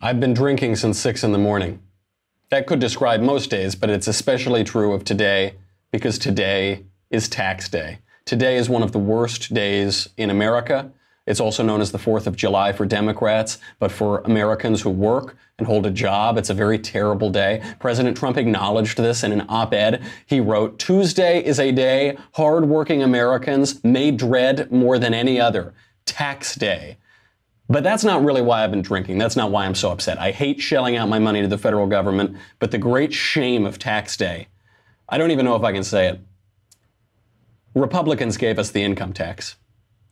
I've been drinking since six in the morning. That could describe most days, but it's especially true of today because today is tax day. Today is one of the worst days in America. It's also known as the 4th of July for Democrats, but for Americans who work and hold a job, it's a very terrible day. President Trump acknowledged this in an op ed. He wrote, Tuesday is a day hardworking Americans may dread more than any other. Tax day. But that's not really why I've been drinking. That's not why I'm so upset. I hate shelling out my money to the federal government, but the great shame of tax day, I don't even know if I can say it. Republicans gave us the income tax.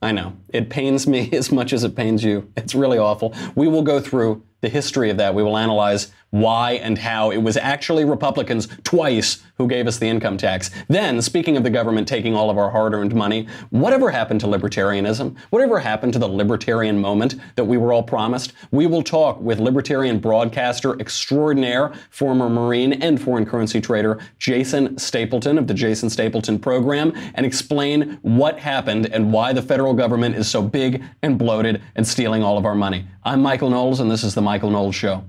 I know. It pains me as much as it pains you. It's really awful. We will go through the history of that. We will analyze why and how it was actually Republicans twice who gave us the income tax. Then, speaking of the government taking all of our hard earned money, whatever happened to libertarianism? Whatever happened to the libertarian moment that we were all promised? We will talk with libertarian broadcaster extraordinaire, former Marine and foreign currency trader Jason Stapleton of the Jason Stapleton program and explain what happened and why the federal government is so big and bloated and stealing all of our money. I'm Michael Knowles, and this is The Michael Knowles Show.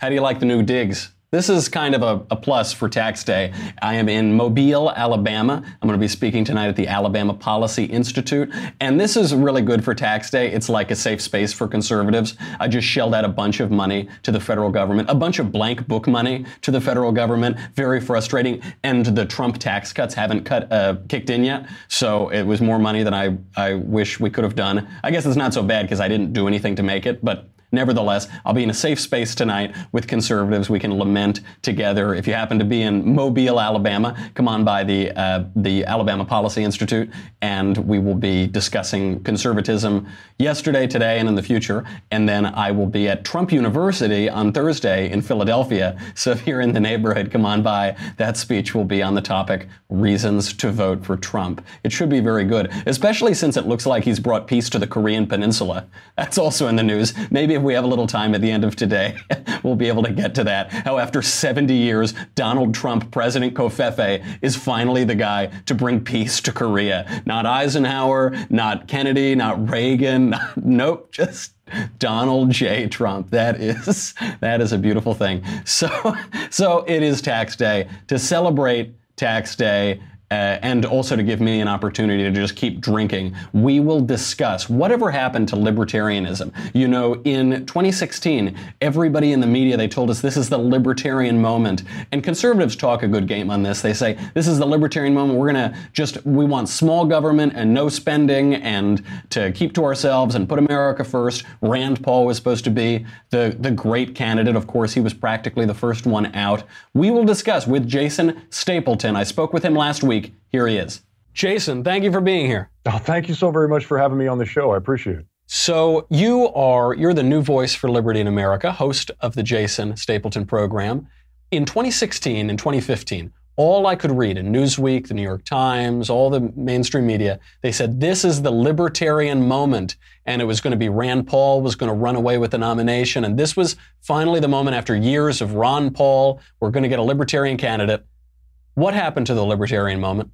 How do you like the new digs? This is kind of a, a, plus for tax day. I am in Mobile, Alabama. I'm going to be speaking tonight at the Alabama Policy Institute. And this is really good for tax day. It's like a safe space for conservatives. I just shelled out a bunch of money to the federal government, a bunch of blank book money to the federal government. Very frustrating. And the Trump tax cuts haven't cut, uh, kicked in yet. So it was more money than I, I wish we could have done. I guess it's not so bad because I didn't do anything to make it, but Nevertheless, I'll be in a safe space tonight with conservatives. We can lament together. If you happen to be in Mobile, Alabama, come on by the uh, the Alabama Policy Institute, and we will be discussing conservatism yesterday, today, and in the future. And then I will be at Temple University on Thursday in Philadelphia. So if you're in the neighborhood, come on by. That speech will be on the topic reasons to vote for Trump. It should be very good, especially since it looks like he's brought peace to the Korean Peninsula. That's also in the news. Maybe if we have a little time at the end of today, we'll be able to get to that. How after 70 years, Donald Trump, President Covfefe, is finally the guy to bring peace to Korea. Not Eisenhower, not Kennedy, not Reagan. Not, nope, just Donald J. Trump. That is that is a beautiful thing. So so it is tax day. To celebrate tax day, uh, and also to give me an opportunity to just keep drinking. We will discuss whatever happened to libertarianism. You know, in 2016, everybody in the media, they told us this is the libertarian moment. And conservatives talk a good game on this. They say, this is the libertarian moment. We're going to just, we want small government and no spending and to keep to ourselves and put America first. Rand Paul was supposed to be the, the great candidate. Of course, he was practically the first one out. We will discuss with Jason Stapleton. I spoke with him last week week. Here he is. Jason, thank you for being here. Oh, thank you so very much for having me on the show. I appreciate it. So you are you're the new voice for liberty in America, host of the Jason Stapleton program. In 2016 and 2015, all I could read in Newsweek, the New York Times, all the mainstream media, they said this is the libertarian moment and it was going to be Rand Paul was going to run away with the nomination and this was finally the moment after years of Ron Paul, we're going to get a libertarian candidate. What happened to the libertarian moment?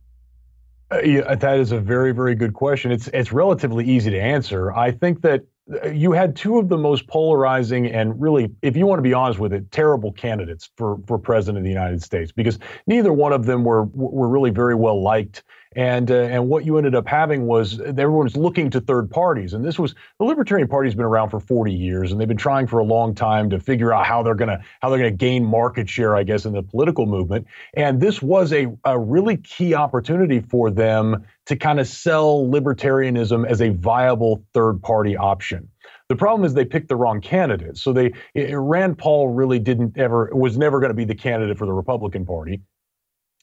Uh, yeah, that is a very, very good question. It's it's relatively easy to answer. I think that uh, you had two of the most polarizing and really, if you want to be honest with it, terrible candidates for for president of the United States because neither one of them were were really very well liked and uh, and what you ended up having was everyone's looking to third parties, and this was the Libertarian Party's been around for 40 years, and they've been trying for a long time to figure out how they're gonna how they're gonna gain market share, I guess, in the political movement. And this was a a really key opportunity for them to kind of sell libertarianism as a viable third party option. The problem is they picked the wrong candidate. So they Rand Paul really didn't ever was never going to be the candidate for the Republican Party.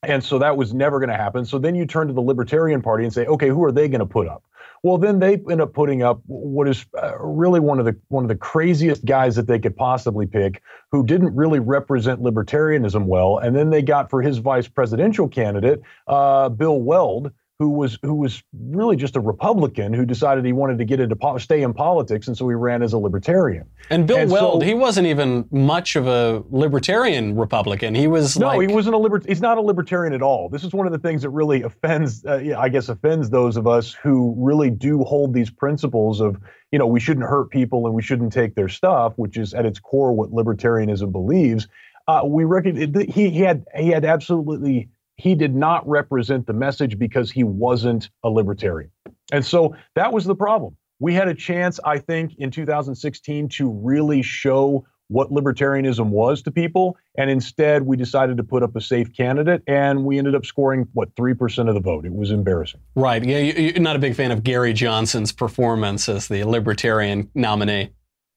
And so that was never going to happen. So then you turn to the Libertarian Party and say, okay, who are they going to put up? Well, then they end up putting up what is uh, really one of the one of the craziest guys that they could possibly pick, who didn't really represent libertarianism well. And then they got for his vice presidential candidate, uh, Bill Weld, who was who was really just a Republican who decided he wanted to get into stay in politics, and so he ran as a libertarian. And Bill and Weld, so, he wasn't even much of a libertarian Republican. He was no, like, he wasn't a libert. He's not a libertarian at all. This is one of the things that really offends, uh, I guess, offends those of us who really do hold these principles of you know we shouldn't hurt people and we shouldn't take their stuff, which is at its core what libertarianism believes. Uh, we reckon he, he had he had absolutely he did not represent the message because he wasn't a libertarian. And so that was the problem. We had a chance, I think, in 2016 to really show what libertarianism was to people. And instead, we decided to put up a safe candidate, and we ended up scoring, what, 3% of the vote. It was embarrassing. Right. Yeah, you're not a big fan of Gary Johnson's performance as the libertarian nominee.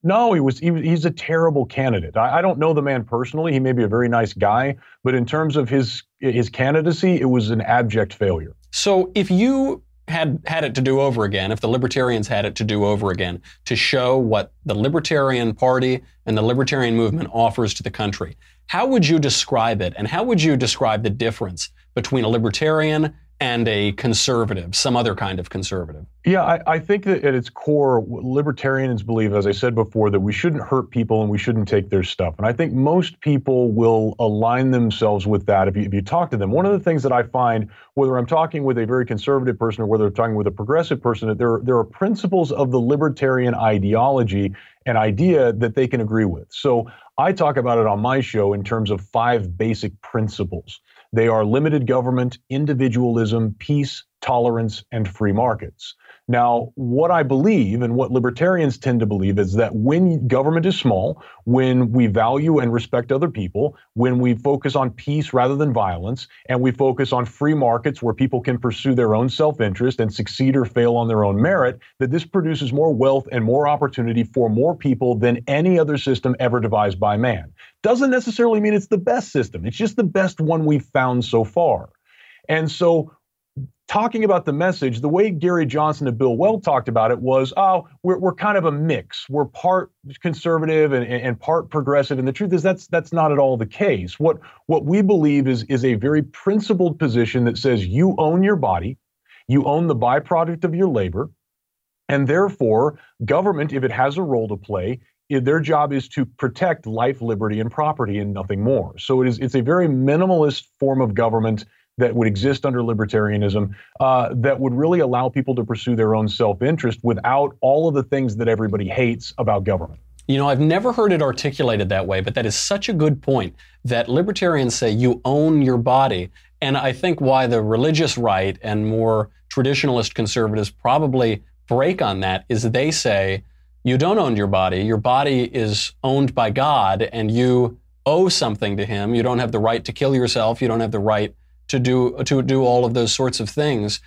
No, he was. He, he's a terrible candidate. I, I, don't know the man personally. He may be a very nice guy, but in terms of his his candidacy, it was an abject failure. So, if you had had it to do over again, if the libertarians had it to do over again, to show what the Libertarian Party and the Libertarian movement offers to the country, how would you describe it, and how would you describe the difference between a libertarian and a conservative, some other kind of conservative? Yeah, I, I, think that at its core, libertarians believe, as I said before, that we shouldn't hurt people and we shouldn't take their stuff. And I think most people will align themselves with that if you, if you talk to them. One of the things that I find, whether I'm talking with a very conservative person or whether I'm talking with a progressive person, that there, there are principles of the libertarian ideology and idea that they can agree with. So I talk about it on my show in terms of five basic principles. They are limited government, individualism, peace, tolerance, and free markets. Now, what I believe and what libertarians tend to believe is that when government is small, when we value and respect other people, when we focus on peace rather than violence, and we focus on free markets where people can pursue their own self interest and succeed or fail on their own merit, that this produces more wealth and more opportunity for more people than any other system ever devised by man. Doesn't necessarily mean it's the best system, it's just the best one we've found so far. And so talking about the message, the way Gary Johnson and Bill Weld talked about it was, oh, we're, we're kind of a mix. We're part conservative and, and part progressive. And the truth is that's that's not at all the case. What what we believe is is a very principled position that says you own your body, you own the byproduct of your labor, and therefore government, if it has a role to play, their job is to protect life, liberty, and property, and nothing more. So it is it's a very minimalist form of government that would exist under libertarianism uh, that would really allow people to pursue their own self interest without all of the things that everybody hates about government. You know, I've never heard it articulated that way, but that is such a good point that libertarians say you own your body. And I think why the religious right and more traditionalist conservatives probably break on that is they say you don't own your body. Your body is owned by God and you owe something to Him. You don't have the right to kill yourself. You don't have the right to do to do all of those sorts of things.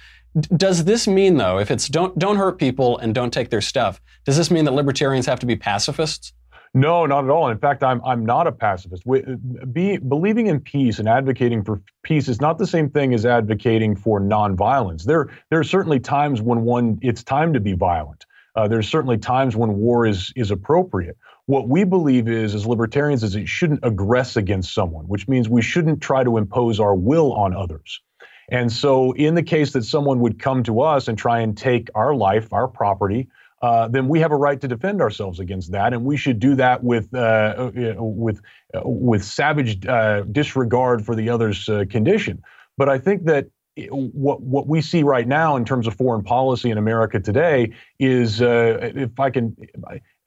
Does this mean though, if it's don't don't hurt people and don't take their stuff, does this mean that libertarians have to be pacifists? No, not at all. In fact, I'm I'm not a pacifist. We, be, believing in peace and advocating for peace is not the same thing as advocating for nonviolence. There there are certainly times when one it's time to be violent. Uh, there's certainly times when war is is appropriate. What we believe is, as libertarians, is it shouldn't aggress against someone, which means we shouldn't try to impose our will on others. And so, in the case that someone would come to us and try and take our life, our property, uh, then we have a right to defend ourselves against that, and we should do that with uh, uh with uh, with savage uh, disregard for the other's condition. But I think that what what we see right now in terms of foreign policy in America today is, if I can,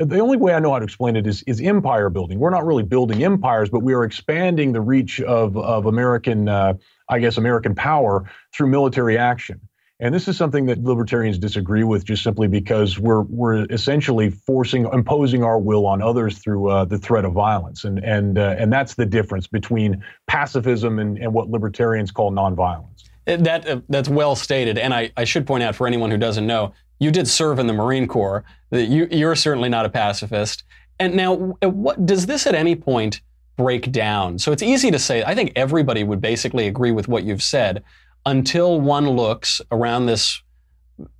the only way I know how to explain it is is empire building. We're not really building empires, but we are expanding the reach of of American, uh, I guess, American power through military action. And this is something that libertarians disagree with, just simply because we're we're essentially forcing, imposing our will on others through uh, the threat of violence, and and uh, and that's the difference between pacifism and, and what libertarians call nonviolence. That uh, that's well stated, and I, I should point out for anyone who doesn't know, you did serve in the Marine Corps. You you're certainly not a pacifist. And now, what does this at any point break down? So it's easy to say. I think everybody would basically agree with what you've said, until one looks around this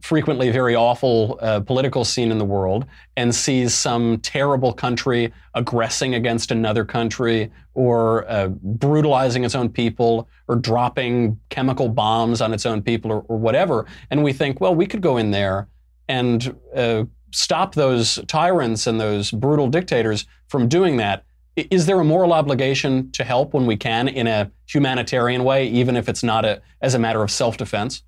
frequently very awful uh, political scene in the world and sees some terrible country aggressing against another country or uh, brutalizing its own people or dropping chemical bombs on its own people or, or whatever. And we think, well, we could go in there and uh, stop those tyrants and those brutal dictators from doing that. Is there a moral obligation to help when we can in a humanitarian way, even if it's not a, as a matter of self defense?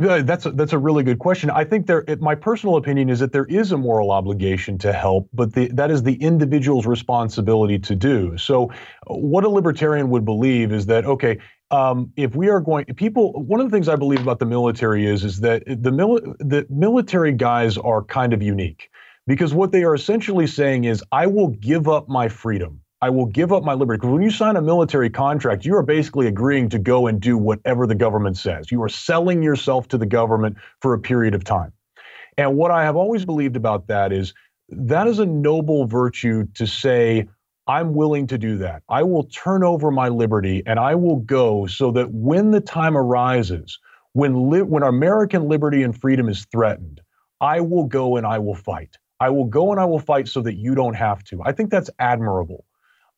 That's a, that's a really good question. I think there. It, my personal opinion is that there is a moral obligation to help, but the, that is the individual's responsibility to do. So, what a libertarian would believe is that okay, um, if we are going, people. One of the things I believe about the military is is that the mili- the military guys are kind of unique because what they are essentially saying is, I will give up my freedom. I will give up my liberty. Because when you sign a military contract, you are basically agreeing to go and do whatever the government says. You are selling yourself to the government for a period of time. And what I have always believed about that is that is a noble virtue to say, I'm willing to do that. I will turn over my liberty and I will go so that when the time arises, when, li- when American liberty and freedom is threatened, I will go and I will fight. I will go and I will fight so that you don't have to. I think that's admirable.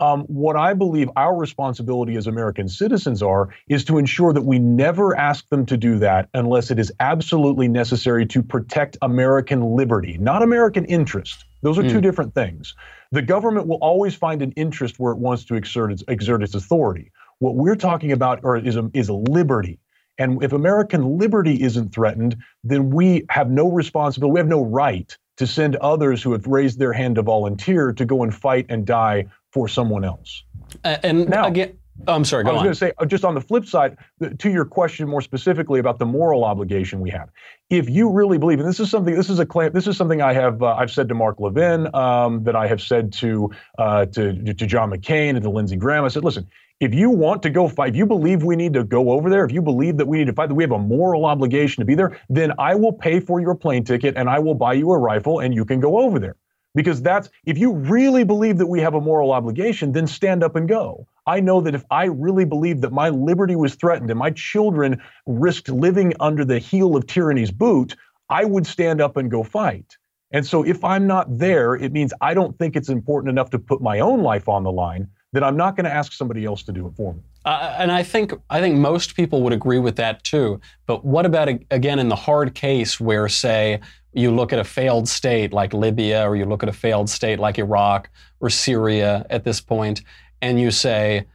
Um, what I believe our responsibility as American citizens are is to ensure that we never ask them to do that unless it is absolutely necessary to protect American liberty, not American interest. Those are mm. two different things. The government will always find an interest where it wants to exert its, exert its authority. What we're talking about are, is, is liberty. And if American liberty isn't threatened, then we have no responsibility, we have no right to send others who have raised their hand to volunteer to go and fight and die for someone else. Uh, and now, again, oh, I'm sorry. Go I was going to say, uh, just on the flip side, to your question more specifically about the moral obligation we have. If you really believe, and this is something, this is a claim, this is something I have, uh, I've said to Mark Levin, um, that I have said to, uh, to to John McCain and to Lindsey Graham. I said, listen, if you want to go fight, if you believe we need to go over there, if you believe that we need to fight, that we have a moral obligation to be there, then I will pay for your plane ticket and I will buy you a rifle and you can go over there because that's if you really believe that we have a moral obligation then stand up and go. I know that if i really believed that my liberty was threatened and my children risked living under the heel of tyranny's boot i would stand up and go fight. And so if i'm not there it means i don't think it's important enough to put my own life on the line that i'm not going to ask somebody else to do it for me. Uh, and I think I think most people would agree with that too. But what about again in the hard case where, say, you look at a failed state like Libya, or you look at a failed state like Iraq or Syria at this point, and you say,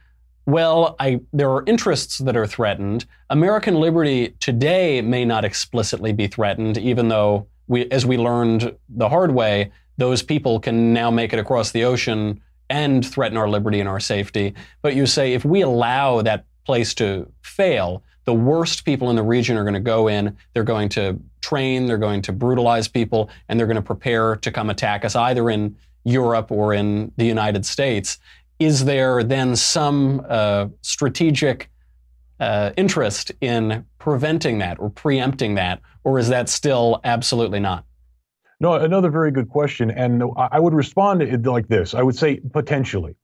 well, I, there are interests that are threatened. American liberty today may not explicitly be threatened, even though we, as we learned the hard way, those people can now make it across the ocean and threaten our liberty and our safety. But you say if we allow that place to fail, the worst people in the region are going to go in, they're going to train, they're going to brutalize people, and they're going to prepare to come attack us either in Europe or in the United States. Is there then some uh, strategic uh, interest in preventing that or preempting that, or is that still absolutely not? No, another very good question. And I would respond like this I would say potentially.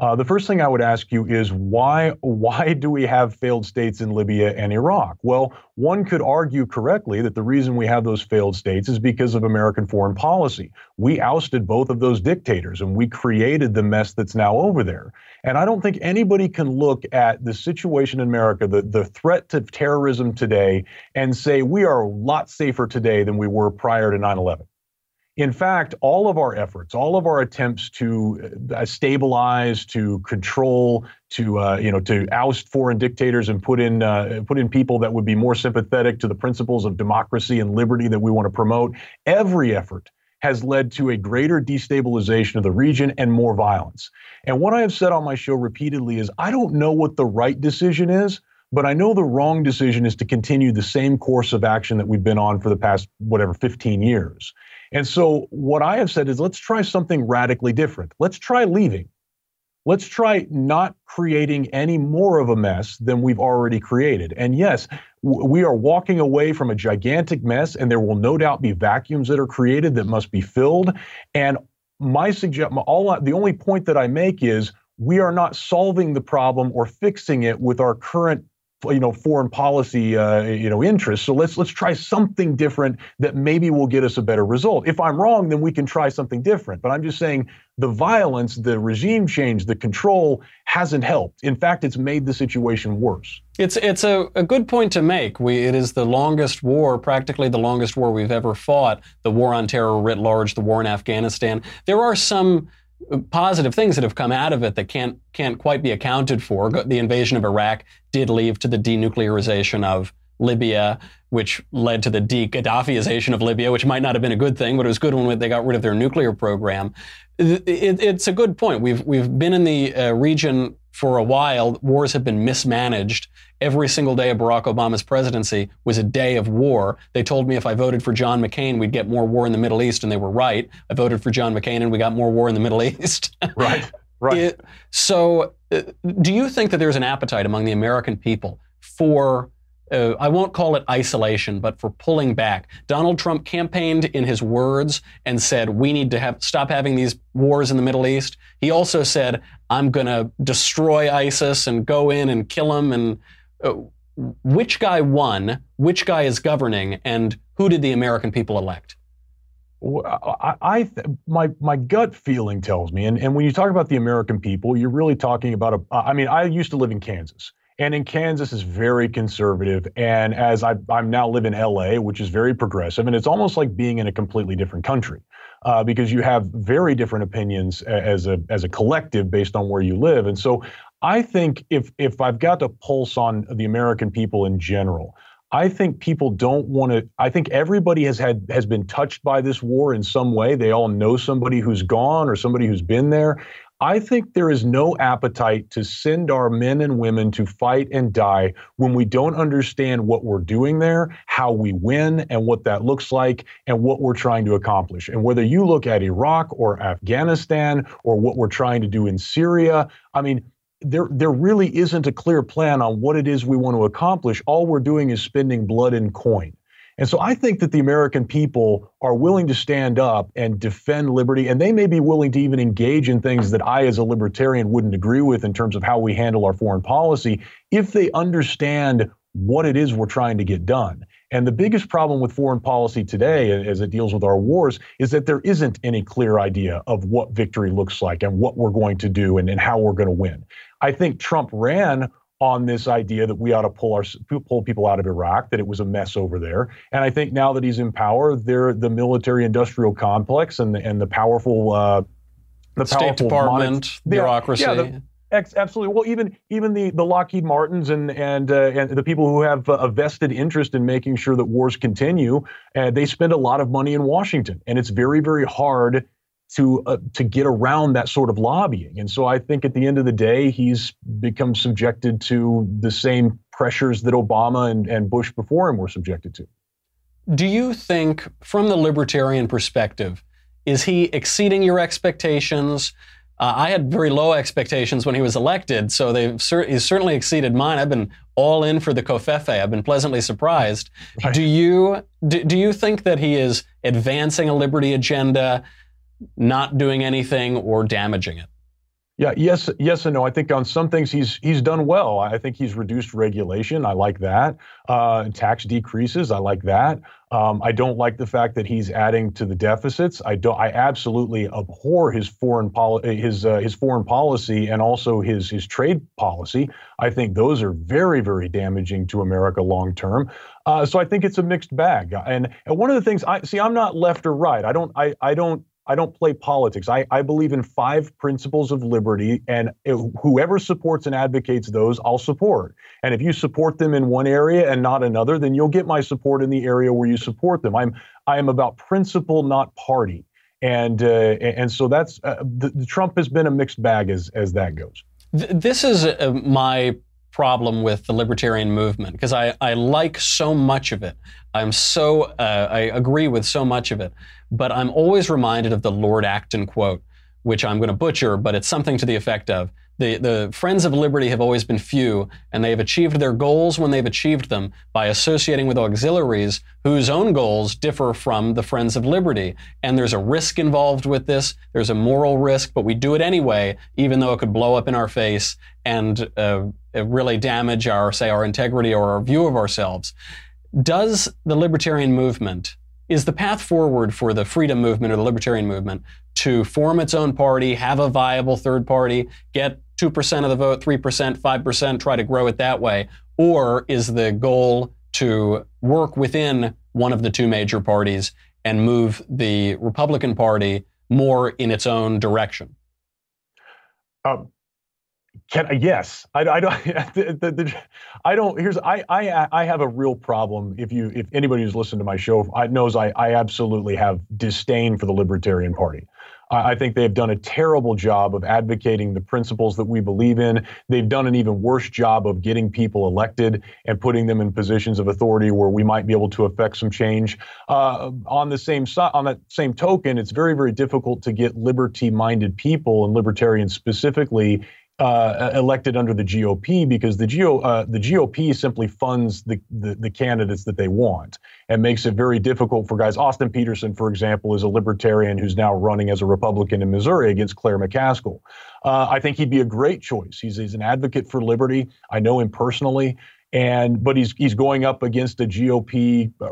Uh, the first thing I would ask you is why why do we have failed states in Libya and Iraq? Well, one could argue correctly that the reason we have those failed states is because of American foreign policy. We ousted both of those dictators and we created the mess that's now over there. And I don't think anybody can look at the situation in America, the, the threat to terrorism today, and say we are a lot safer today than we were prior to 9 11. In fact, all of our efforts, all of our attempts to uh, stabilize, to control, to uh, you know, to oust foreign dictators and put in uh, put in people that would be more sympathetic to the principles of democracy and liberty that we want to promote, every effort has led to a greater destabilization of the region and more violence. And what I have said on my show repeatedly is I don't know what the right decision is, but I know the wrong decision is to continue the same course of action that we've been on for the past, whatever, 15 years. And so what I have said is let's try something radically different. Let's try leaving. Let's try not creating any more of a mess than we've already created. And yes, we are walking away from a gigantic mess, and there will no doubt be vacuums that are created that must be filled. And my suggest, all the only point that I make is we are not solving the problem or fixing it with our current you know foreign policy uh, you know interests. So let's let's try something different that maybe will get us a better result. If I'm wrong, then we can try something different. But I'm just saying the violence, the regime change, the control hasn't helped. In fact, it's made the situation worse. It's it's a, a good point to make. We it is the longest war, practically the longest war we've ever fought. The war on terror writ large, the war in Afghanistan. There are some positive things that have come out of it that can't can't quite be accounted for. The invasion of Iraq did lead to the denuclearization of Libya, which led to the de-Gaddafiization of Libya, which might not have been a good thing, but it was good when they got rid of their nuclear program. It, it, it's a good point. We've we've been in the uh, region for a while. Wars have been mismanaged. Every single day of Barack Obama's presidency was a day of war. They told me if I voted for John McCain, we'd get more war in the Middle East, and they were right. I voted for John McCain, and we got more war in the Middle East. right, right. It, so, uh, do you think that there's an appetite among the American people for uh, I won't call it isolation, but for pulling back. Donald Trump campaigned in his words and said, we need to have, stop having these wars in the Middle East. He also said, I'm going to destroy ISIS and go in and kill them. And uh, which guy won? Which guy is governing? And who did the American people elect? I, I my my gut feeling tells me, and, and when you talk about the American people, you're really talking about a. I mean, I used to live in Kansas, and in Kansas is very conservative. And as I, am now live in LA, which is very progressive, and it's almost like being in a completely different country uh, because you have very different opinions as a as a collective based on where you live. And so I think if if I've got to pulse on the American people in general, I think people don't want to. I think everybody has had has been touched by this war in some way. They all know somebody who's gone or somebody who's been there. I think there is no appetite to send our men and women to fight and die when we don't understand what we're doing there, how we win, and what that looks like, and what we're trying to accomplish. And whether you look at Iraq or Afghanistan or what we're trying to do in Syria, I mean, there, there really isn't a clear plan on what it is we want to accomplish. All we're doing is spending blood and coin. And so I think that the American people are willing to stand up and defend liberty, and they may be willing to even engage in things that I, as a libertarian, wouldn't agree with in terms of how we handle our foreign policy if they understand what it is we're trying to get done. And the biggest problem with foreign policy today, as it deals with our wars, is that there isn't any clear idea of what victory looks like and what we're going to do and, and how we're going to win. I think Trump ran on this idea that we ought to pull our pull people out of Iraq, that it was a mess over there. And I think now that he's in power, there the military-industrial complex and the, and the powerful uh, the State powerful Department bureaucracy. Yeah, the, Ex- absolutely. Well, even even the, the Lockheed Martins and and uh, and the people who have a vested interest in making sure that wars continue, uh, they spend a lot of money in Washington, and it's very very hard to uh, to get around that sort of lobbying. And so I think at the end of the day, he's become subjected to the same pressures that Obama and, and Bush before him were subjected to. Do you think, from the libertarian perspective, is he exceeding your expectations? Uh, I had very low expectations when he was elected, so they've cer- he's certainly exceeded mine. I've been all in for the Covfefe. I've been pleasantly surprised. Right. Do you do, do you think that he is advancing a liberty agenda? Not doing anything or damaging it? Yeah, yes, yes, and no. I think on some things he's he's done well. I think he's reduced regulation. I like that. Uh, tax decreases. I like that. Um, I don't like the fact that he's adding to the deficits. I don't. I absolutely abhor his foreign policy, his uh, his foreign policy, and also his his trade policy. I think those are very very damaging to America long term. Uh, so I think it's a mixed bag. And, and one of the things I see, I'm not left or right. I don't. I I don't I don't play politics. I, I believe in five principles of liberty, and whoever supports and advocates those, I'll support. And if you support them in one area and not another, then you'll get my support in the area where you support them. I'm I am about principle, not party. And uh, and so that's uh, the, the Trump has been a mixed bag as as that goes. This is uh, my problem with the libertarian movement because I, I like so much of it. I'm so, uh, I agree with so much of it. But I'm always reminded of the Lord Acton quote, which I'm going to butcher, but it's something to the effect of the, the Friends of Liberty have always been few, and they've achieved their goals when they've achieved them by associating with auxiliaries whose own goals differ from the Friends of Liberty. And there's a risk involved with this. There's a moral risk, but we do it anyway, even though it could blow up in our face and uh, really damage our, say, our integrity or our view of ourselves. Does the libertarian movement is the path forward for the freedom movement or the libertarian movement to form its own party, have a viable third party, get 2% of the vote, 3%, 5%, try to grow it that way? Or is the goal to work within one of the two major parties and move the Republican Party more in its own direction? Um, can yes, I, I don't. The, the, the, I don't. Here's I, I I have a real problem. If you if anybody who's listened to my show knows I I absolutely have disdain for the Libertarian Party. I think they've done a terrible job of advocating the principles that we believe in. They've done an even worse job of getting people elected and putting them in positions of authority where we might be able to affect some change. Uh, on the same side, on that same token, it's very, very difficult to get liberty-minded people and libertarians specifically uh, elected under the GOP because the GO uh, the GOP simply funds the, the, the candidates that they want and makes it very difficult for guys. Austin Petersen, for example, is a libertarian who's now running as a Republican in Missouri against Claire McCaskill. Uh, I think he'd be a great choice. He's, he's an advocate for liberty. I know him personally. And but he's he's going up against a GOP uh,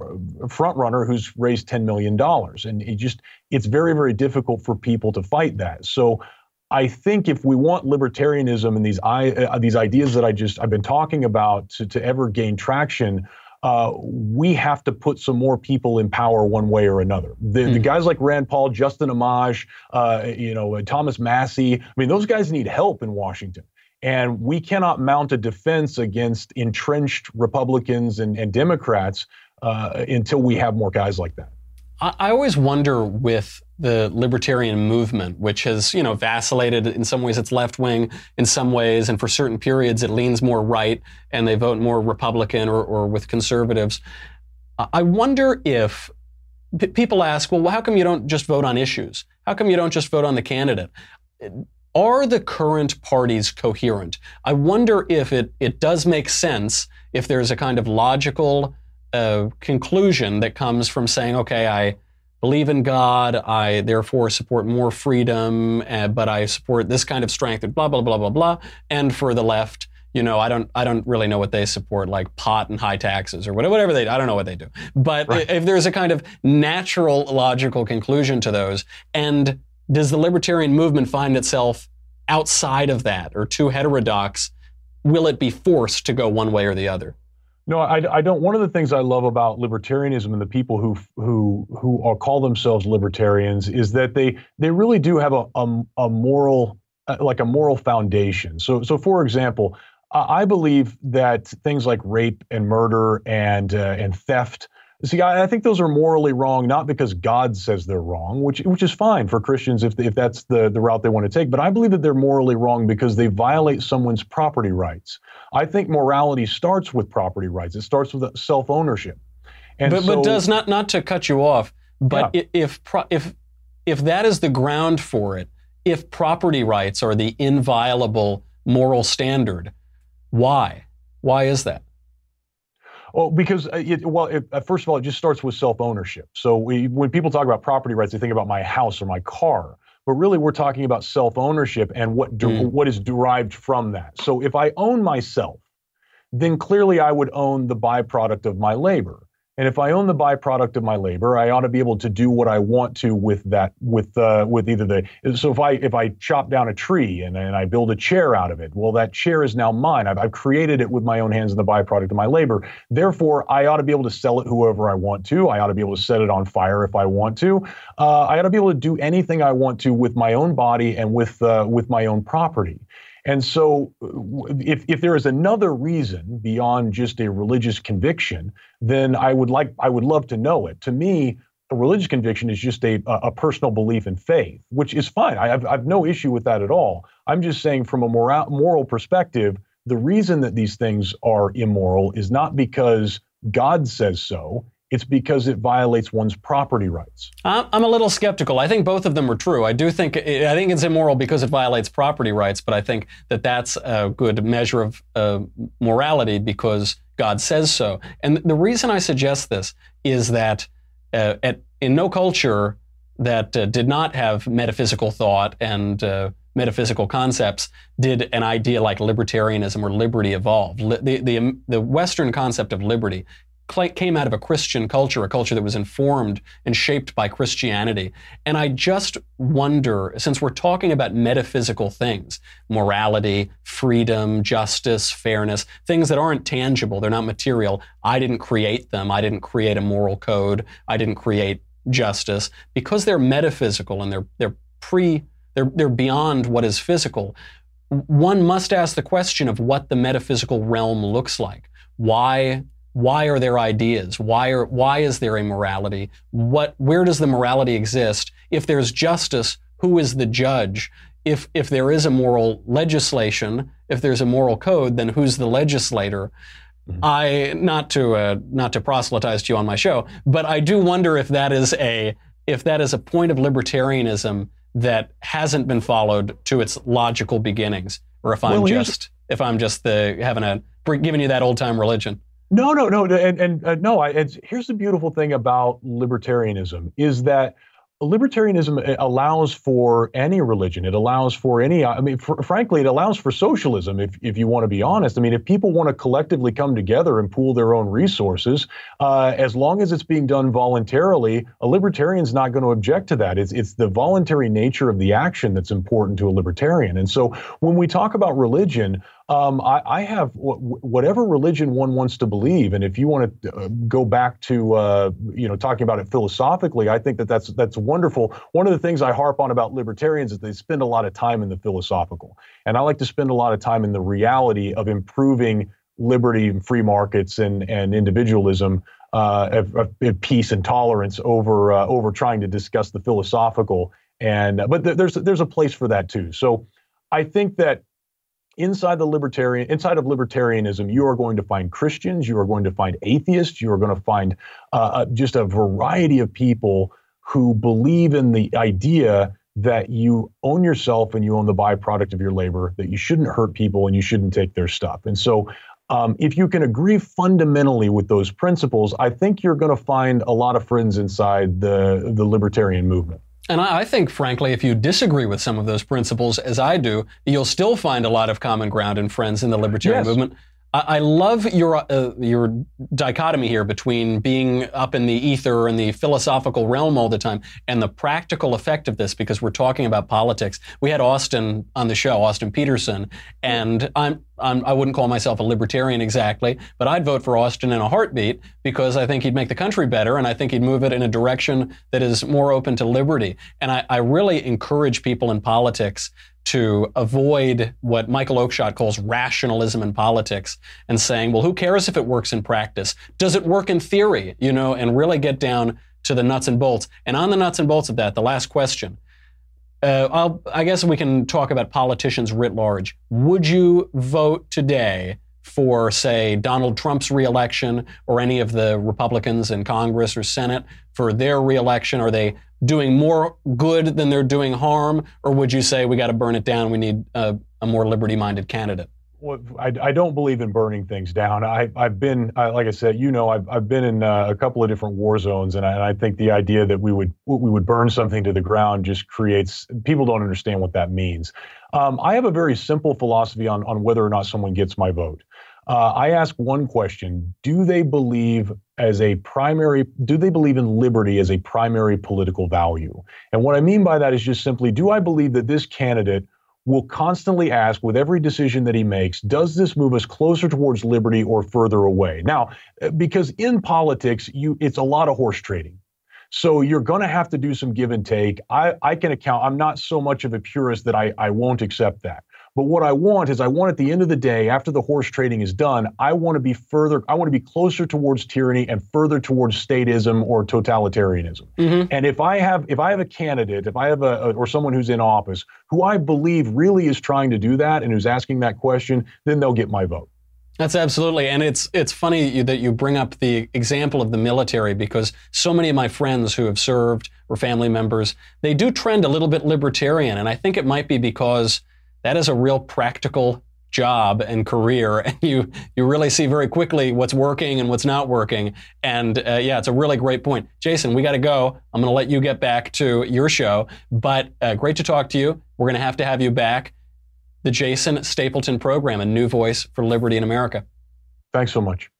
frontrunner who's raised ten million dollars, and it just it's very very difficult for people to fight that. So I think if we want libertarianism and these uh, these ideas that I just I've been talking about to, to ever gain traction, uh, we have to put some more people in power one way or another. The, mm. the guys like Rand Paul, Justin Amash, uh, you know, Thomas Massie. I mean, those guys need help in Washington. And we cannot mount a defense against entrenched Republicans and, and Democrats uh, until we have more guys like that. I always wonder with the libertarian movement, which has, you know, vacillated. In some ways, it's left wing. In some ways, and for certain periods, it leans more right, and they vote more Republican or, or with conservatives. I wonder if p- people ask, well, how come you don't just vote on issues? How come you don't just vote on the candidate? Are the current parties coherent? I wonder if it, it does make sense if there's a kind of logical a conclusion that comes from saying, okay, I believe in God, I therefore support more freedom, uh, but I support this kind of strength, and blah blah blah blah blah. And for the left, you know, I don't I don't really know what they support, like pot and high taxes or whatever whatever they. I don't know what they do. But right. if there's a kind of natural logical conclusion to those, and does the libertarian movement find itself outside of that or too heterodox? Will it be forced to go one way or the other? No, I, I, don't. One of the things I love about libertarianism and the people who who who are, call themselves libertarians is that they they really do have a a, a moral uh, like a moral foundation. So so for example, I believe that things like rape and murder and uh, and theft See, I, I, think those are morally wrong, not because God says they're wrong, which which is fine for Christians if if that's the the route they want to take. But I believe that they're morally wrong because they violate someone's property rights. I think morality starts with property rights. It starts with uh, self ownership. And but, so, but does not not to cut you off, but yeah. if if if that is the ground for it, if property rights are the inviolable moral standard, why? Why is that? Well, because uh, it, well, it, uh, first of all, it just starts with self-ownership. So we, when people talk about property rights, they think about my house or my car, but really we're talking about self-ownership and what de- mm. what is derived from that. So if I own myself, then clearly I would own the byproduct of my labor. And if I own the byproduct of my labor, I ought to be able to do what I want to with that, with uh, with either the. So if I if I chop down a tree and, and I build a chair out of it, well, that chair is now mine. I've, I've created it with my own hands and the byproduct of my labor. Therefore, I ought to be able to sell it whoever I want to. I ought to be able to set it on fire if I want to. Uh, I ought to be able to do anything I want to with my own body and with uh, with my own property. And so, if, if there is another reason beyond just a religious conviction, then I would like I would love to know it. To me, a religious conviction is just a, a personal belief in faith, which is fine. I have, I have no issue with that at all. I'm just saying, from a moral, moral perspective, the reason that these things are immoral is not because God says so. It's because it violates one's property rights. I'm a little skeptical. I think both of them are true. I do think I think it's immoral because it violates property rights, but I think that that's a good measure of uh, morality because God says so. And the reason I suggest this is that uh, at, in no culture that uh, did not have metaphysical thought and uh, metaphysical concepts did an idea like libertarianism or liberty evolve. the, the, the Western concept of liberty came out of a Christian culture, a culture that was informed and shaped by Christianity. And I just wonder, since we're talking about metaphysical things, morality, freedom, justice, fairness, things that aren't tangible, they're not material. I didn't create them. I didn't create a moral code. I didn't create justice. Because they're metaphysical and they're, they're pre, they're, they're beyond what is physical. One must ask the question of what the metaphysical realm looks like. Why why are there ideas? Why are why is there a morality? What where does the morality exist? If there's justice, who is the judge? If if there is a moral legislation, if there's a moral code, then who's the legislator? Mm-hmm. I not to uh, not to proselytize to you on my show, but I do wonder if that is a if that is a point of libertarianism that hasn't been followed to its logical beginnings, or if I'm well, just if I'm just the having a giving you that old time religion. No, no, no, and and uh, no. I, here's the beautiful thing about libertarianism is that libertarianism uh, allows for any religion. It allows for any. I mean, fr- frankly, it allows for socialism. If if you want to be honest, I mean, if people want to collectively come together and pool their own resources, uh, as long as it's being done voluntarily, a libertarian's not going to object to that. It's it's the voluntary nature of the action that's important to a libertarian. And so when we talk about religion, um, I, I, have w- whatever religion one wants to believe, and if you want to uh, go back to uh, you know talking about it philosophically, I think that that's that's wonderful. One of the things I harp on about libertarians is they spend a lot of time in the philosophical, and I like to spend a lot of time in the reality of improving liberty and free markets and and individualism. Uh, of, of peace and tolerance over uh, over trying to discuss the philosophical and but th- there's there's a place for that too. So I think that inside the libertarian inside of libertarianism you are going to find christians you are going to find atheists you are going to find uh, uh, just a variety of people who believe in the idea that you own yourself and you own the byproduct of your labor that you shouldn't hurt people and you shouldn't take their stuff. And so um, if you can agree fundamentally with those principles i think you're going to find a lot of friends inside the the libertarian movement and I, think, frankly, if you disagree with some of those principles, as I do, you'll still find a lot of common ground and friends in the libertarian yes. movement. I, love your uh, your dichotomy here between being up in the ether and the philosophical realm all the time and the practical effect of this because we're talking about politics. We had Austin on the show, Austin Petersen, and I'm, I'm I would not call myself a libertarian exactly, but I'd vote for Austin in a heartbeat because I think he'd make the country better and I think he'd move it in a direction that is more open to liberty. And I, I really encourage people in politics to avoid what Michael Oakeshott calls rationalism in politics and saying, well, who cares if it works in practice? Does it work in theory? You know, and really get down to the nuts and bolts. And on the nuts and bolts of that, the last question. Uh, i guess we can talk about politicians writ large. Would you vote today for, say, Donald Trump's reelection or any of the Republicans in Congress or Senate for their reelection? Are they doing more good than they're doing harm? Or would you say we got to burn it down? We need a, a more liberty minded candidate? Well, I, I, don't believe in burning things down. I, have been, I, like I said, you know, I've, I've been in uh, a couple of different war zones, and I, and I, think the idea that we would we would burn something to the ground just creates people don't understand what that means. Um, I have a very simple philosophy on on whether or not someone gets my vote. Uh, I ask one question: Do they believe as a primary? Do they believe in liberty as a primary political value? And what I mean by that is just simply: Do I believe that this candidate will constantly ask with every decision that he makes, does this move us closer towards liberty or further away? Now, uh, because in politics, you it's a lot of horse trading. So you're going to have to do some give and take. I, I can account. I'm not so much of a purist that I, I won't accept that. But what I want is I want at the end of the day, after the horse trading is done, I want to be further, I want to be closer towards tyranny and further towards statism or totalitarianism. Mm-hmm. And if I have if I have a candidate, if I have a, a or someone who's in office who I believe really is trying to do that and who's asking that question, then they'll get my vote. That's absolutely, and it's it's funny that you bring up the example of the military because so many of my friends who have served or family members they do trend a little bit libertarian, and I think it might be because that is a real practical job and career, and you you really see very quickly what's working and what's not working. And uh, yeah, it's a really great point, Jason. We got to go. I'm going to let you get back to your show, but uh, great to talk to you. We're going to have to have you back the Jason Stapleton Program, a new voice for liberty in America. Thanks so much.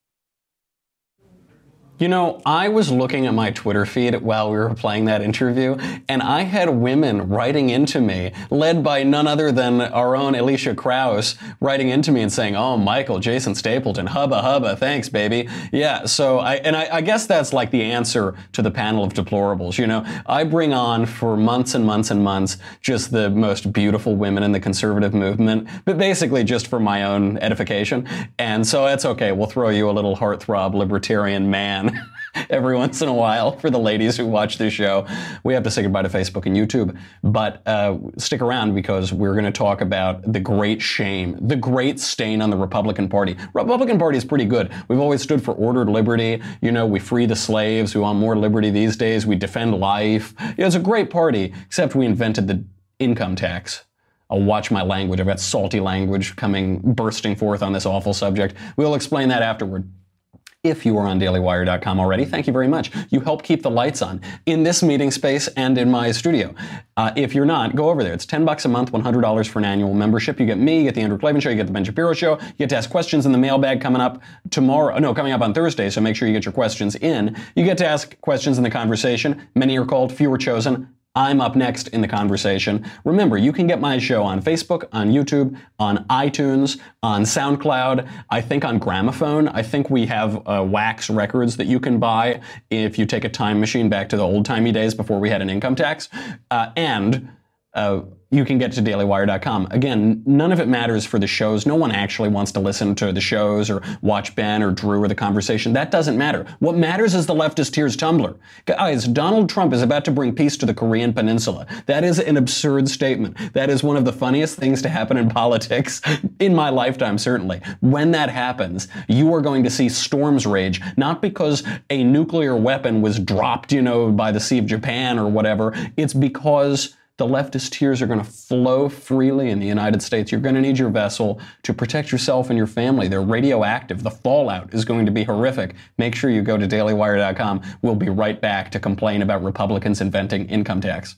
You know, I was looking at my Twitter feed while we were playing that interview, and I had women writing into me, led by none other than our own Alicia Krause, writing into me and saying, "Oh, Michael, Jason Stapleton, hubba hubba, thanks, baby." Yeah, so I and I, I guess that's like the answer to the panel of deplorables. You know, I bring on for months and months and months just the most beautiful women in the conservative movement, but basically just for my own edification, and so it's okay. We'll throw you a little heartthrob libertarian man every once in a while for the ladies who watch this show. We have to say goodbye to Facebook and YouTube, but uh, stick around because we're going to talk about the great shame, the great stain on the Republican Party. Republican Party is pretty good. We've always stood for ordered liberty. You know, we free the slaves. We want more liberty these days. We defend life. You know, it's a great party, except we invented the income tax. I'll watch my language. I've got salty language coming bursting forth on this awful subject. We'll explain that afterward. If you are on dailywire.com already, thank you very much. You help keep the lights on in this meeting space and in my studio. Uh, if you're not, go over there. It's 10 bucks a month, $100 for an annual membership. You get me, you get the Andrew Klavan show, you get the Ben Shapiro show. You get to ask questions in the mailbag coming up tomorrow. No, coming up on Thursday, so make sure you get your questions in. You get to ask questions in the conversation. Many are called, few are chosen. I'm up next in the conversation. Remember, you can get my show on Facebook, on YouTube, on iTunes, on SoundCloud, I think on Gramophone. I think we have uh, wax records that you can buy if you take a time machine back to the old timey days before we had an income tax. Uh, and uh, you can get to dailywire.com. Again, none of it matters for the shows. No one actually wants to listen to the shows or watch Ben or Drew or the conversation. That doesn't matter. What matters is the leftist tears tumbler. Guys, Donald Trump is about to bring peace to the Korean Peninsula. That is an absurd statement. That is one of the funniest things to happen in politics in my lifetime, certainly. When that happens, you are going to see storms rage, not because a nuclear weapon was dropped, you know, by the Sea of Japan or whatever. It's because the leftist tears are going to flow freely in the United States. You're going to need your vessel to protect yourself and your family. They're radioactive. The fallout is going to be horrific. Make sure you go to dailywire.com. We'll be right back to complain about Republicans inventing income tax.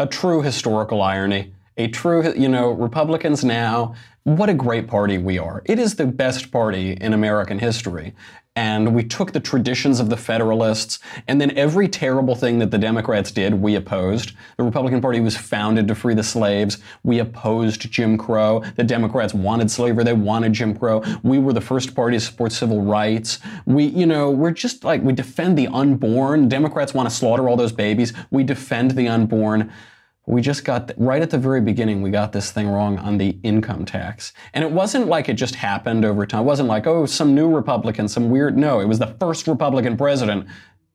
A true historical irony a true, you know, Republicans now, what a great party we are. It is the best party in American history. And we took the traditions of the Federalists, and then every terrible thing that the Democrats did, we opposed. The Republican Party was founded to free the slaves. We opposed Jim Crow. The Democrats wanted slavery. They wanted Jim Crow. We were the first party to support civil rights. We, you know, we're just like, we defend the unborn. Democrats want to slaughter all those babies. We defend the unborn we just got, right at the very beginning, we got this thing wrong on the income tax. And it wasn't like it just happened over time. It wasn't like, oh, some new Republican, some weird. No, it was the first Republican president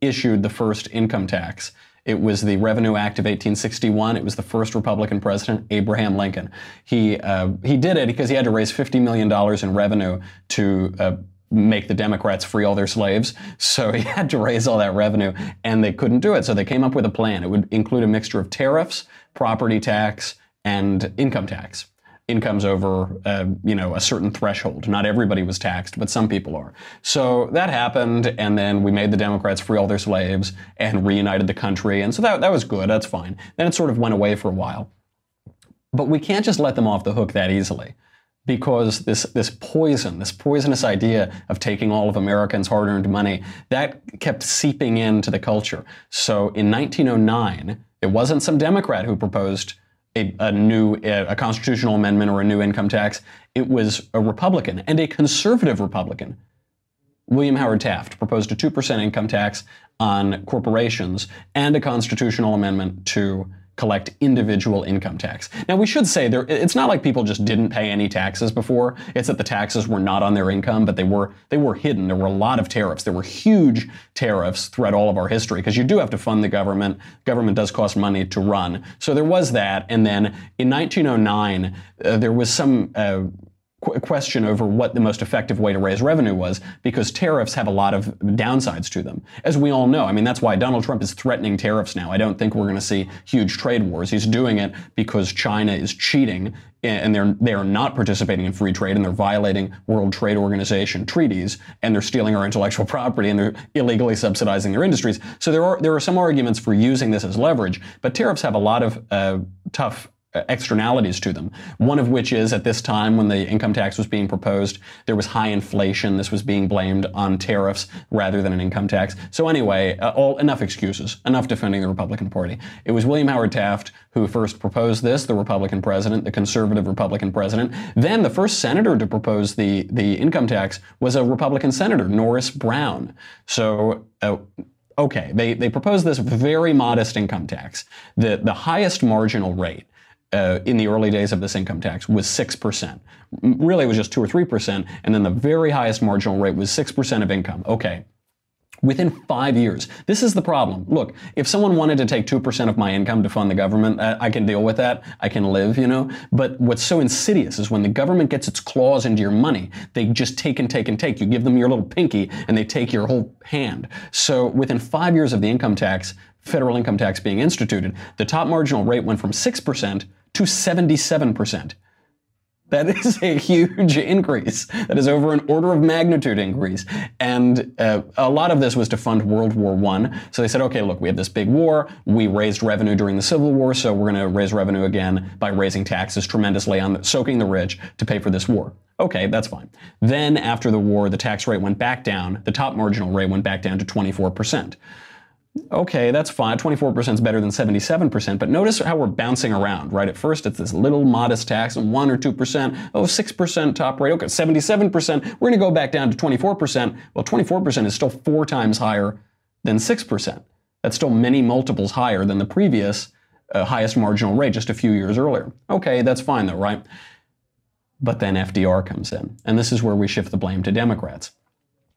issued the first income tax. It was the Revenue Act of 1861. It was the first Republican president, Abraham Lincoln. He uh, he did it because he had to raise 50 million dollars in revenue to uh, make the Democrats free all their slaves. So he had to raise all that revenue, and they couldn't do it. So they came up with a plan. It would include a mixture of tariffs, property tax, and income tax. Incomes over, uh, you know, a certain threshold. Not everybody was taxed, but some people are. So that happened, and then we made the Democrats free all their slaves and reunited the country, and so that that was good. That's fine. Then it sort of went away for a while. But we can't just let them off the hook that easily because this this poison, this poisonous idea of taking all of Americans' hard-earned money, that kept seeping into the culture. So in 1909, it wasn't some Democrat who proposed a, a new a constitutional amendment or a new income tax. It was a Republican and a conservative Republican. William Howard Taft proposed a 2% income tax on corporations and a constitutional amendment to collect individual income tax. Now, we should say there, it's not like people just didn't pay any taxes before. It's that the taxes were not on their income, but they were they were hidden. There were a lot of tariffs. There were huge tariffs throughout all of our history because you do have to fund the government. Government does cost money to run. So there was that. And then in 1909, uh, there was some. Uh, question over what the most effective way to raise revenue was because tariffs have a lot of downsides to them. As we all know, I mean, that's why Donald Trump is threatening tariffs now. I don't think we're going to see huge trade wars. He's doing it because China is cheating and they're they are not participating in free trade and they're violating World Trade Organization treaties and they're stealing our intellectual property and they're illegally subsidizing their industries. So there are there are some arguments for using this as leverage, but tariffs have a lot of uh, tough externalities to them. One of which is at this time when the income tax was being proposed, there was high inflation. This was being blamed on tariffs rather than an income tax. So anyway, uh, all enough excuses, enough defending the Republican Party. It was William Howard Taft who first proposed this, the Republican president, the conservative Republican president. Then the first senator to propose the the income tax was a Republican senator, Norris Brown. So uh, okay, they, they proposed this very modest income tax, the, the highest marginal rate uh, in the early days of this income tax was 6%. Really, it was just 2 or 3%, and then the very highest marginal rate was 6% of income. Okay. Within five years, this is the problem. Look, if someone wanted to take 2% of my income to fund the government, I can deal with that. I can live, you know. But what's so insidious is when the government gets its claws into your money, they just take and take and take. You give them your little pinky and they take your whole hand. So within five years of the income tax, federal income tax being instituted, the top marginal rate went from 6% to 77%. That is a huge increase. That is over an order of magnitude increase. And uh, a lot of this was to fund World War I. So they said, okay, look, we have this big war. We raised revenue during the Civil War, so we're going to raise revenue again by raising taxes tremendously on the, soaking the rich to pay for this war. Okay, that's fine. Then after the war, the tax rate went back down. The top marginal rate went back down to 24%. Okay, that's fine. 24% is better than 77%, but notice how we're bouncing around, right? At first, it's this little modest tax of 1 or 2%. Oh, 6% top rate. Okay, 77%. We're going to go back down to 24%. Well, 24% is still four times higher than 6%. That's still many multiples higher than the previous uh, highest marginal rate just a few years earlier. Okay, that's fine though, right? But then FDR comes in, and this is where we shift the blame to Democrats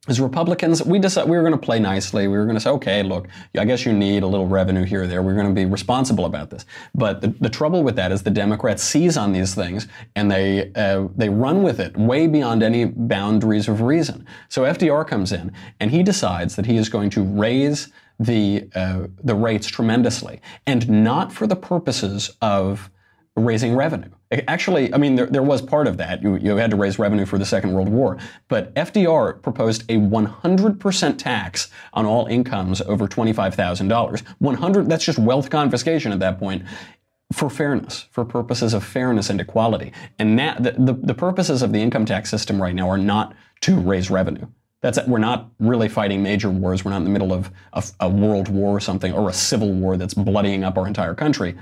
as Republicans, we decided we were going to play nicely. We were going to say, okay, look, I guess you need a little revenue here or there. We're going to be responsible about this. But the, the trouble with that is the Democrats seize on these things and they uh, they run with it way beyond any boundaries of reason. So FDR comes in and he decides that he is going to raise the uh, the rates tremendously, and not for the purposes of raising revenue. Actually, I mean, there, there was part of that. You, you had to raise revenue for the Second World War. But FDR proposed a 100% tax on all incomes over $25,000. 100, that's just wealth confiscation at that point for fairness, for purposes of fairness and equality. And now, the, the, the purposes of the income tax system right now are not to raise revenue. That's we're not really fighting major wars. We're not in the middle of a, a, world war or something, or a civil war that's bloodying up our entire country.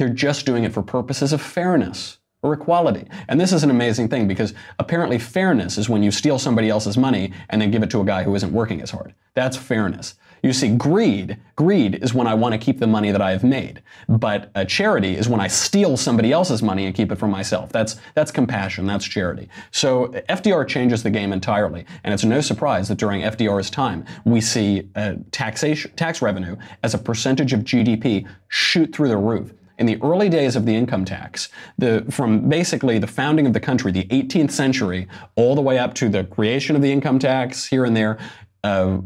They're just doing it for purposes of fairness or equality. And this is an amazing thing because apparently fairness is when you steal somebody else's money and then give it to a guy who isn't working as hard. That's fairness. You see, greed, greed is when I want to keep the money that I have made. But a charity is when I steal somebody else's money and keep it for myself. That's, that's compassion. That's charity. So FDR changes the game entirely. And it's no surprise that during FDR's time, we see uh, taxation, tax revenue as a percentage of GDP shoot through the roof in the early days of the income tax, the, from basically the founding of the country, the 18th century, all the way up to the creation of the income tax here and there, uh,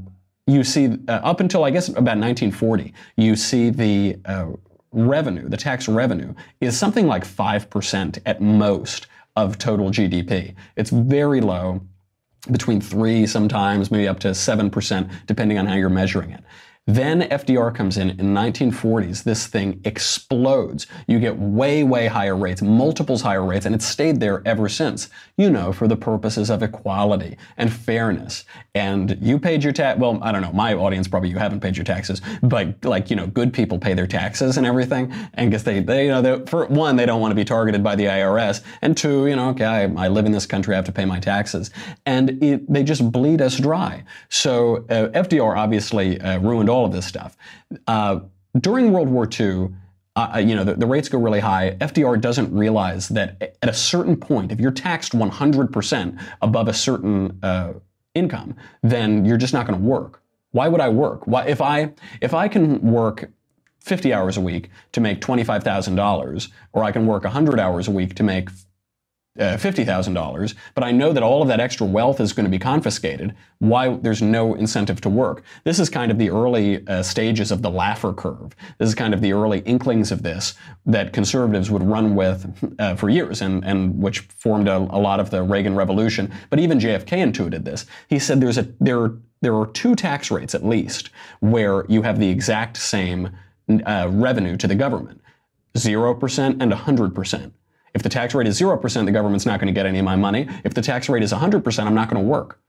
you see uh, up until I guess about 1940, you see the uh, revenue, the tax revenue, is something like 5% at most of total GDP. It's very low, between 3 sometimes, maybe up to 7%, depending on how you're measuring it. Then FDR comes in in 1940s. This thing explodes. You get way, way higher rates, multiples higher rates, and it's stayed there ever since. You know, for the purposes of equality and fairness. And you paid your tax. Well, I don't know. My audience probably you haven't paid your taxes, but like you know, good people pay their taxes and everything. And guess they, they you know, for one, they don't want to be targeted by the IRS, and two, you know, okay, I, I live in this country, I have to pay my taxes, and it, they just bleed us dry. So uh, FDR obviously uh, ruined all of this stuff. Uh, during World War II, uh, you know, the, the, rates go really high. FDR doesn't realize that at a certain point, if you're taxed 100% above a certain uh, income, then you're just not going to work. Why would I work? Why, if I if I can work 50 hours a week to make $25,000, or I can work 100 hours a week to make uh, $50,000, but I know that all of that extra wealth is going to be confiscated, why there's no incentive to work. This is kind of the early uh, stages of the Laffer curve. This is kind of the early inklings of this that conservatives would run with uh, for years and, and which formed a, a lot of the Reagan Revolution. But even JFK intuited this. He said there's a, there, there are two tax rates at least where you have the exact same uh, revenue to the government 0% and 100%. If the tax rate is 0%, the government's not going to get any of my money. If the tax rate is 100%, I'm not going to work.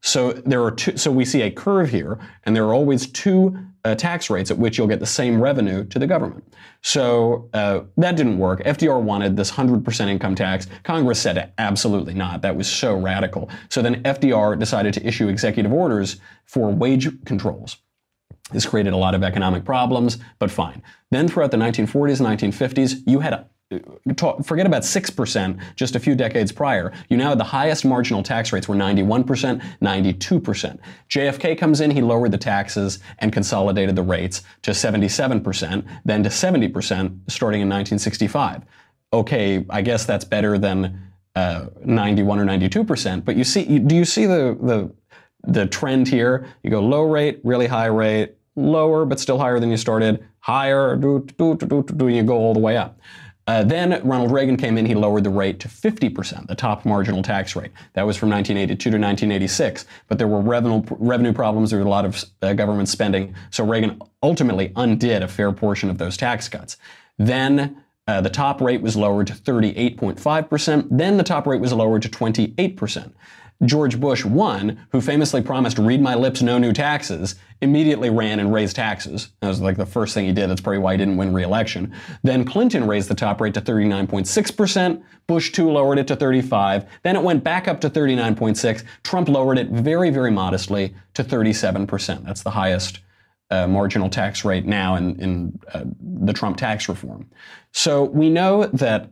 So there are two, so we see a curve here, and there are always two uh, tax rates at which you'll get the same revenue to the government. So uh, that didn't work. FDR wanted this 100% income tax. Congress said absolutely not. That was so radical. So then FDR decided to issue executive orders for wage controls. This created a lot of economic problems, but fine. Then throughout the 1940s and 1950s, you had a forget about 6% just a few decades prior. You now had the highest marginal tax rates were 91%, 92%. JFK comes in, he lowered the taxes and consolidated the rates to 77%, then to 70% starting in 1965. Okay, I guess that's better than uh, 91 or 92%, but you see, do you see the, the, the trend here? You go low rate, really high rate, lower but still higher than you started, higher, do, do, do, do, do, you go all the way up. Uh, then Ronald Reagan came in, he lowered the rate to 50%, the top marginal tax rate. That was from 1982 to 1986. But there were revenue, revenue problems, there was a lot of uh, government spending, so Reagan ultimately undid a fair portion of those tax cuts. Then uh, the top rate was lowered to 38.5%. Then the top rate was lowered to 28%. George Bush one, who famously promised read my lips, no new taxes, immediately ran and raised taxes. That was like the first thing he did. That's probably why he didn't win re-election. Then Clinton raised the top rate to 39.6%. Bush two lowered it to 35. Then it went back up to 39.6. Trump lowered it very, very modestly to 37%. That's the highest uh, marginal tax rate now in, in uh, the Trump tax reform. So we know that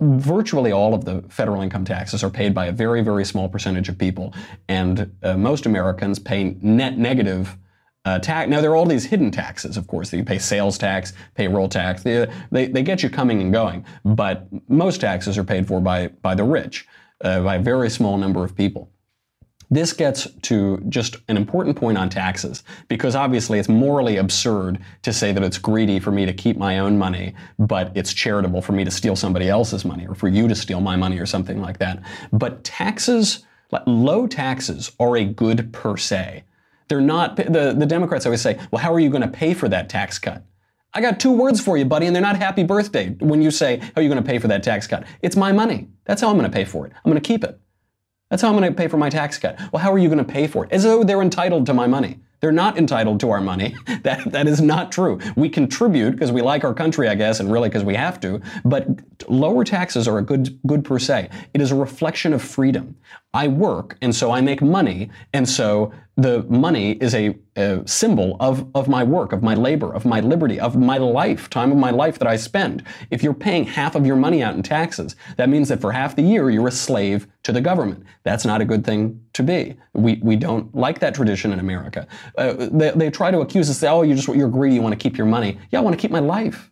virtually all of the federal income taxes are paid by a very, very small percentage of people, and uh, most Americans pay net negative uh, tax. Now, there are all these hidden taxes, of course. You pay sales tax, payroll tax. They, they, they, get you coming and going, but most taxes are paid for by, by the rich, uh, by a very small number of people. This gets to just an important point on taxes because obviously it's morally absurd to say that it's greedy for me to keep my own money, but it's charitable for me to steal somebody else's money or for you to steal my money or something like that. But taxes, low taxes are a good per se. They're not, the, the Democrats always say, well, how are you going to pay for that tax cut? I got two words for you, buddy, and they're not happy birthday when you say, how are you going to pay for that tax cut? It's my money. That's how I'm going to pay for it. I'm going to keep it. That's how I'm going to pay for my tax cut. Well, how are you going to pay for it? As though they're entitled to my money. They're not entitled to our money. That, that is not true. We contribute because we like our country, I guess, and really because we have to. But lower taxes are a good, good per se. It is a reflection of freedom. I work, and so I make money, and so the money is a, a, symbol of, of my work, of my labor, of my liberty, of my life, time of my life that I spend. If you're paying half of your money out in taxes, that means that for half the year you're a slave to the government. That's not a good thing to be. We, we don't like that tradition in America. Uh, they, they try to accuse us, say, oh, you're just you're greedy, you want to keep your money. Yeah, I want to keep my life.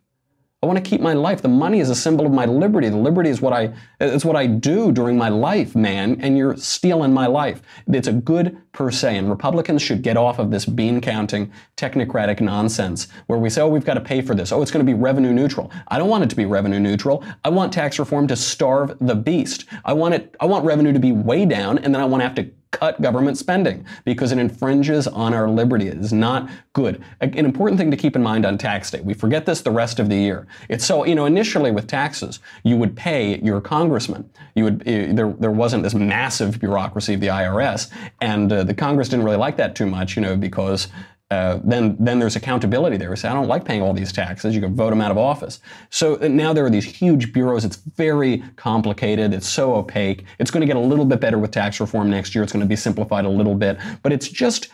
I want to keep my life. The money is a symbol of my liberty. The liberty is what I it's what I do during my life, man, and you're stealing my life. It's a good per se, and Republicans should get off of this bean counting technocratic nonsense where we say, oh, we've got to pay for this. Oh, it's going to be revenue neutral. I don't want it to be revenue neutral. I want tax reform to starve the beast. I want it I want revenue to be way down, and then I want to have to cut government spending because it infringes on our liberty. It is not good. An important thing to keep in mind on tax day. We forget this the rest of the year. It's so, you know, initially with taxes, you would pay your congressman. You would, eh, there, there wasn't this massive bureaucracy of the IRS. And uh, the Congress didn't really like that too much, you know, because uh, then then there's accountability there. Say, I don't like paying all these taxes. You can vote them out of office. So uh, now there are these huge bureaus. It's very complicated. It's so opaque. It's going to get a little bit better with tax reform next year. It's going to be simplified a little bit, but it's just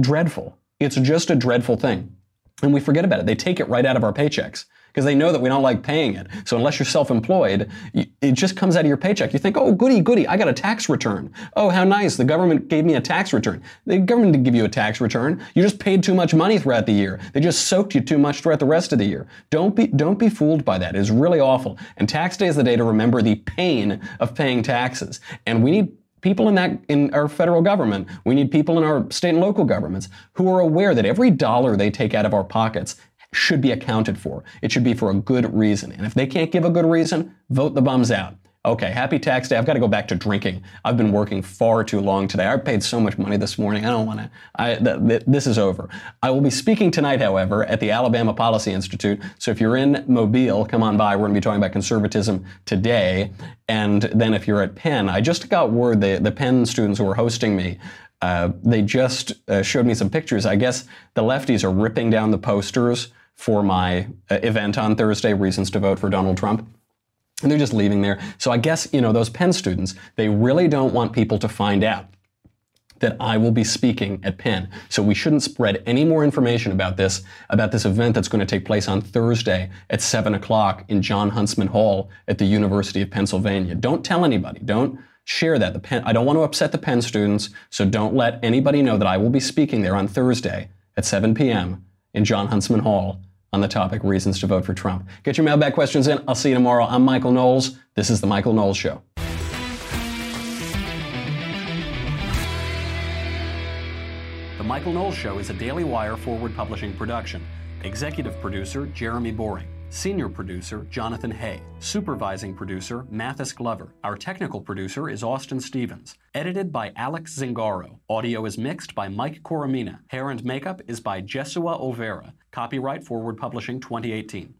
dreadful. It's just a dreadful thing. and we forget about it. They take it right out of our paychecks because they know that we don't like paying it. So unless you're self-employed, it just comes out of your paycheck. You think, oh, goody, goody, I got a tax return. Oh, how nice, the government gave me a tax return. The government didn't give you a tax return. You just paid too much money throughout the year. They just soaked you too much throughout the rest of the year. Don't be, don't be fooled by that. It's really awful. And tax day is the day to remember the pain of paying taxes. And we need people in that in our federal government we need people in our state and local governments who are aware that every dollar they take out of our pockets should be accounted for. It should be for a good reason. And if they can't give a good reason, vote the bums out. Okay, happy tax day. I've got to go back to drinking. I've been working far too long today. I paid so much money this morning. I don't want to. Th- th- this is over. I will be speaking tonight, however, at the Alabama Policy Institute. So if you're in Mobile, come on by. We're going to be talking about conservatism today. And then if you're at Penn, I just got word the, the Penn students who are hosting me uh, they just uh, showed me some pictures. I guess the lefties are ripping down the posters for my uh, event on Thursday, Reasons to Vote for Donald Trump. And they're just leaving there. So I guess, you know, those Penn students, they really don't want people to find out that I will be speaking at Penn. So we shouldn't spread any more information about this, about this event that's going to take place on Thursday at 7 o'clock in Jon Huntsman Hall at the University of Pennsylvania. Don't tell anybody. Don't share that. The Penn, I don't want to upset the Penn students, so don't let anybody know that I will be speaking there on Thursday at 7 p.m. in Jon Huntsman Hall on the topic Reasons to Vote for Trump. Get your mailbag questions in. I'll see you tomorrow. I'm Michael Knowles. This is The Michael Knowles Show. The Michael Knowles Show is a Daily Wire forward publishing production. Executive producer Jeremy Boring. Senior producer, Jonathan Hay. Supervising producer, Mathis Glover. Our technical producer is Austin Stevens. Edited by Alex Zingaro. Audio is mixed by Mike Coromina. Hair and makeup is by Jesua Olvera. Copyright Forward Publishing 2018.